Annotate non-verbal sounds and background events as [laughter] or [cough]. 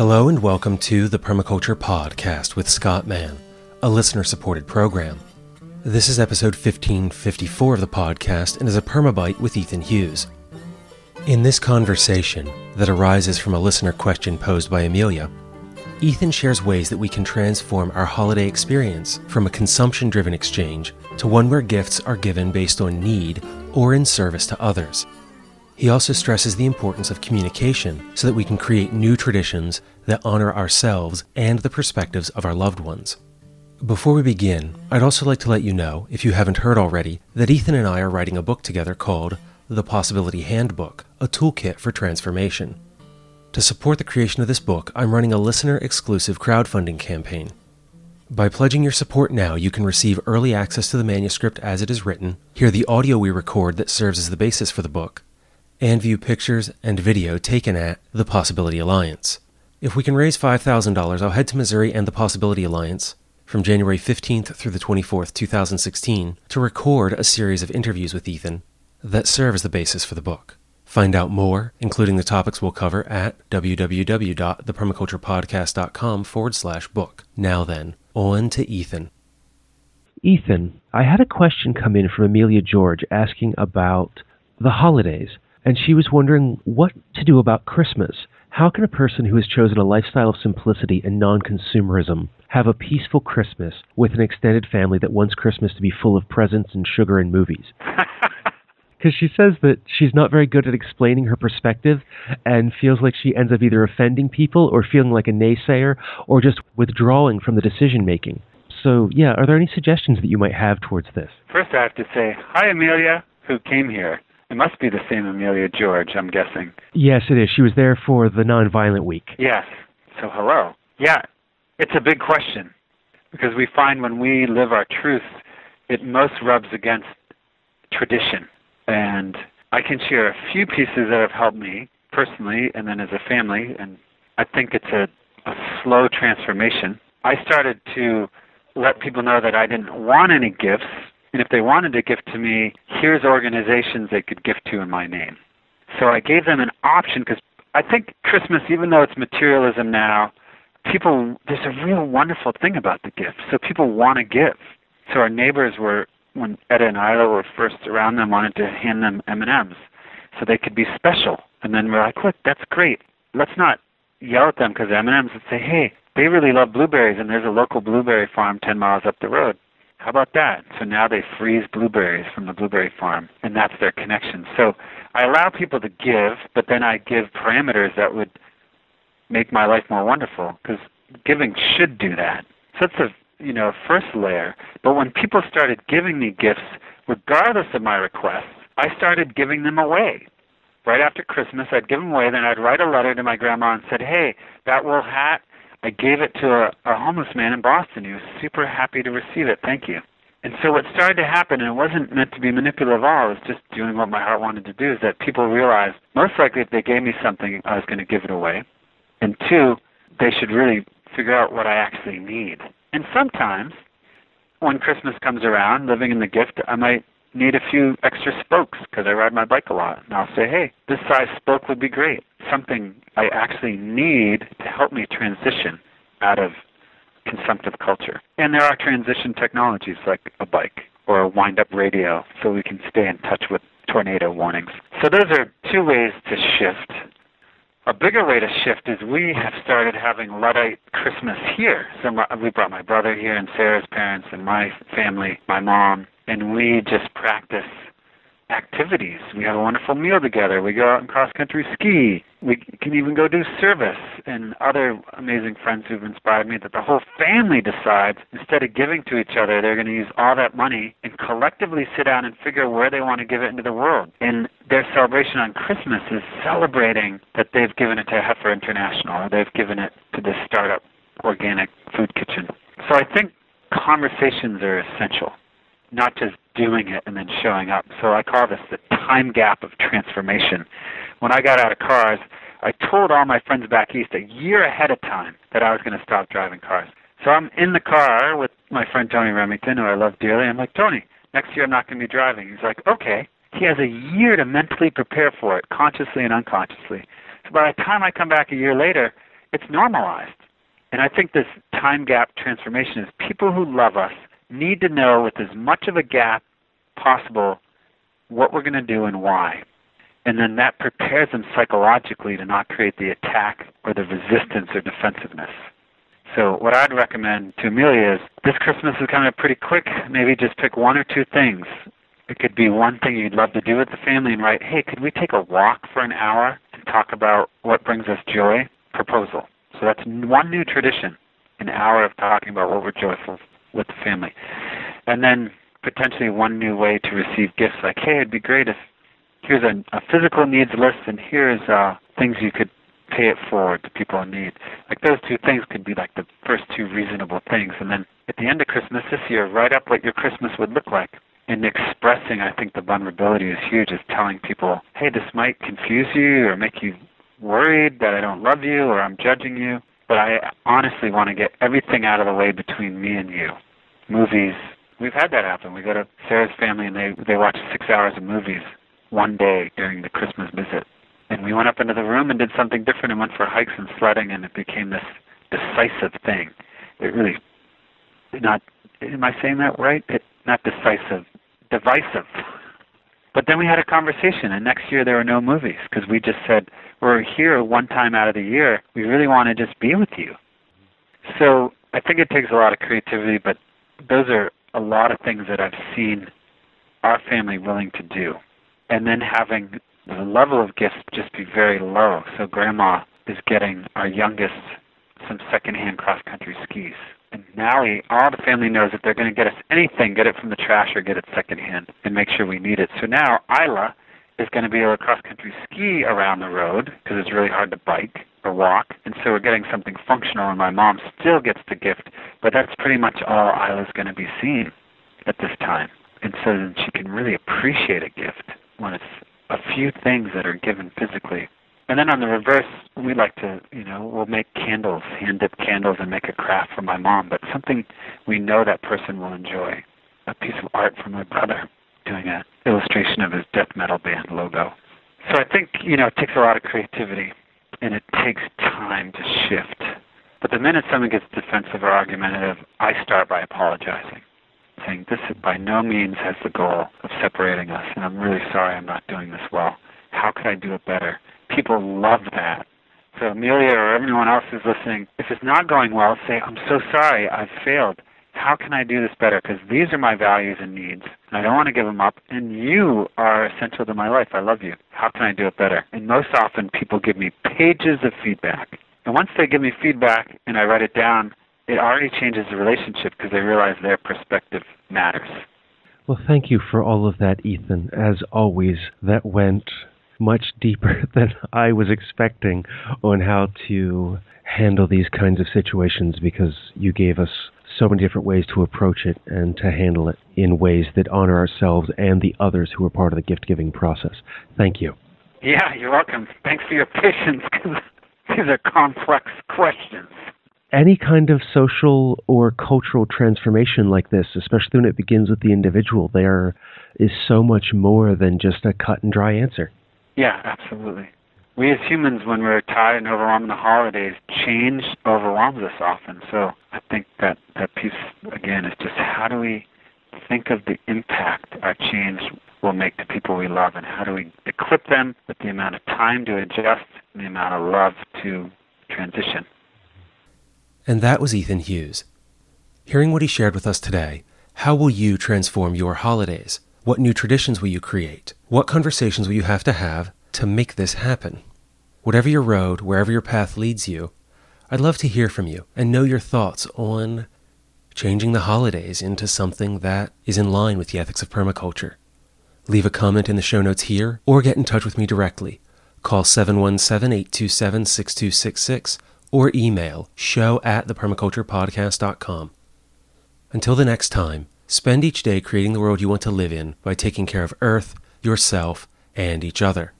Hello and welcome to the Permaculture Podcast with Scott Mann, a listener supported program. This is episode 1554 of the podcast and is a permabyte with Ethan Hughes. In this conversation that arises from a listener question posed by Amelia, Ethan shares ways that we can transform our holiday experience from a consumption driven exchange to one where gifts are given based on need or in service to others. He also stresses the importance of communication so that we can create new traditions that honor ourselves and the perspectives of our loved ones. Before we begin, I'd also like to let you know, if you haven't heard already, that Ethan and I are writing a book together called The Possibility Handbook, a toolkit for transformation. To support the creation of this book, I'm running a listener exclusive crowdfunding campaign. By pledging your support now, you can receive early access to the manuscript as it is written, hear the audio we record that serves as the basis for the book, and view pictures and video taken at the Possibility Alliance. If we can raise $5,000, I'll head to Missouri and the Possibility Alliance from January 15th through the 24th, 2016, to record a series of interviews with Ethan that serve as the basis for the book. Find out more, including the topics we'll cover, at www.thepermaculturepodcast.com forward slash book. Now then, on to Ethan. Ethan, I had a question come in from Amelia George asking about the holidays and she was wondering what to do about Christmas. How can a person who has chosen a lifestyle of simplicity and non consumerism have a peaceful Christmas with an extended family that wants Christmas to be full of presents and sugar and movies? [laughs] Because she says that she's not very good at explaining her perspective and feels like she ends up either offending people or feeling like a naysayer or just withdrawing from the decision making. So, yeah, are there any suggestions that you might have towards this? First, I have to say, hi, Amelia, who came here. It must be the same Amelia George, I'm guessing. Yes, it is. She was there for the Nonviolent Week. Yes. So, hello. Yeah, it's a big question because we find when we live our truth, it most rubs against tradition. And I can share a few pieces that have helped me personally and then as a family. And I think it's a, a slow transformation. I started to let people know that I didn't want any gifts and if they wanted to gift to me, here's organizations they could gift to in my name. So I gave them an option because I think Christmas, even though it's materialism now, people there's a real wonderful thing about the gift. So people want to give. So our neighbors were when Etta and Isla were first around them wanted to hand them M and M's so they could be special. And then we're like, look, that's great. Let's not yell at them because M and M's. Let's say, hey, they really love blueberries, and there's a local blueberry farm ten miles up the road. How about that? So now they freeze blueberries from the blueberry farm, and that's their connection. So I allow people to give, but then I give parameters that would make my life more wonderful because giving should do that. So that's a you know first layer. But when people started giving me gifts, regardless of my requests, I started giving them away. Right after Christmas, I'd give them away. Then I'd write a letter to my grandma and said, "Hey, that wool hat I gave it to a, a homeless man in Boston. He was super happy to receive it. Thank you. And so what started to happen, and it wasn't meant to be manipulative at all, it was just doing what my heart wanted to do, is that people realized most likely if they gave me something, I was going to give it away. And two, they should really figure out what I actually need. And sometimes, when Christmas comes around, living in the gift, I might need a few extra spokes because I ride my bike a lot. And I'll say, hey, this size spoke would be great. Something I actually need to help me transition out of consumptive culture. And there are transition technologies like a bike or a wind up radio so we can stay in touch with tornado warnings. So those are two ways to shift. A bigger way to shift is we have started having Luddite Christmas here. So we brought my brother here and Sarah's parents and my family, my mom, and we just practice activities. We have a wonderful meal together. We go out and cross country ski. We can even go do service. And other amazing friends who've inspired me that the whole family decides instead of giving to each other, they're going to use all that money and collectively sit down and figure where they want to give it into the world. And their celebration on Christmas is celebrating that they've given it to Heifer International or they've given it to this startup organic food kitchen. So I think conversations are essential not just doing it and then showing up. So I call this the time gap of transformation. When I got out of cars, I told all my friends back east a year ahead of time that I was going to stop driving cars. So I'm in the car with my friend Tony Remington, who I love dearly. I'm like, Tony, next year I'm not going to be driving. He's like, okay. He has a year to mentally prepare for it, consciously and unconsciously. So by the time I come back a year later, it's normalized. And I think this time gap transformation is people who love us need to know with as much of a gap possible what we're going to do and why. And then that prepares them psychologically to not create the attack or the resistance or defensiveness. So what I'd recommend to Amelia is this Christmas is coming up pretty quick. Maybe just pick one or two things. It could be one thing you'd love to do with the family and write, hey, could we take a walk for an hour and talk about what brings us joy? Proposal. So that's one new tradition, an hour of talking about what we're joyful with the family. And then potentially one new way to receive gifts like, hey, it'd be great if here's a, a physical needs list and here's uh, things you could pay it forward to people in need. Like those two things could be like the first two reasonable things. And then at the end of Christmas this year, write up what your Christmas would look like. And expressing, I think the vulnerability is huge, is telling people, hey, this might confuse you or make you worried that I don't love you or I'm judging you. But I honestly want to get everything out of the way between me and you. Movies. We've had that happen. We go to Sarah's family and they, they watch six hours of movies one day during the Christmas visit and we went up into the room and did something different and went for hikes and sledding and it became this decisive thing. It really not am I saying that right? It not decisive, divisive. But then we had a conversation, and next year there were no movies because we just said we're here one time out of the year. We really want to just be with you. So I think it takes a lot of creativity, but those are a lot of things that I've seen our family willing to do. And then having the level of gifts just be very low. So grandma is getting our youngest some secondhand cross country skis. And now we, all the family knows that they're going to get us anything, get it from the trash or get it secondhand and make sure we need it. So now Isla is going to be able to cross country ski around the road because it's really hard to bike or walk. And so we're getting something functional and my mom still gets the gift, but that's pretty much all Isla's going to be seeing at this time. And so then she can really appreciate a gift when it's a few things that are given physically. And then on the reverse, we like to, you know, we'll make candles, hand dip candles and make a craft for my mom, but something we know that person will enjoy. A piece of art for my brother doing an illustration of his death metal band logo. So I think, you know, it takes a lot of creativity and it takes time to shift. But the minute someone gets defensive or argumentative, I start by apologizing saying, this by no means has the goal of separating us, and I'm really sorry I'm not doing this well. How could I do it better? People love that. So Amelia or everyone else who's listening, if it's not going well, say, I'm so sorry, I've failed. How can I do this better? Because these are my values and needs, and I don't want to give them up, and you are essential to my life. I love you. How can I do it better? And most often people give me pages of feedback. And once they give me feedback and I write it down, it already changes the relationship because they realize their perspective matters. Well, thank you for all of that, Ethan. As always, that went much deeper [laughs] than I was expecting on how to handle these kinds of situations because you gave us so many different ways to approach it and to handle it in ways that honor ourselves and the others who are part of the gift giving process. Thank you. Yeah, you're welcome. Thanks for your patience because [laughs] these are complex questions any kind of social or cultural transformation like this, especially when it begins with the individual, there is so much more than just a cut and dry answer. Yeah, absolutely. We as humans, when we're tired and overwhelmed in the holidays, change overwhelms us often. So I think that that piece, again, is just how do we think of the impact our change will make to people we love and how do we equip them with the amount of time to adjust and the amount of love to transition. And that was Ethan Hughes. Hearing what he shared with us today, how will you transform your holidays? What new traditions will you create? What conversations will you have to have to make this happen? Whatever your road, wherever your path leads you, I'd love to hear from you and know your thoughts on changing the holidays into something that is in line with the ethics of permaculture. Leave a comment in the show notes here or get in touch with me directly. Call 717 827 6266 or email show at thepermaculturepodcast.com. Until the next time, spend each day creating the world you want to live in by taking care of Earth, yourself, and each other.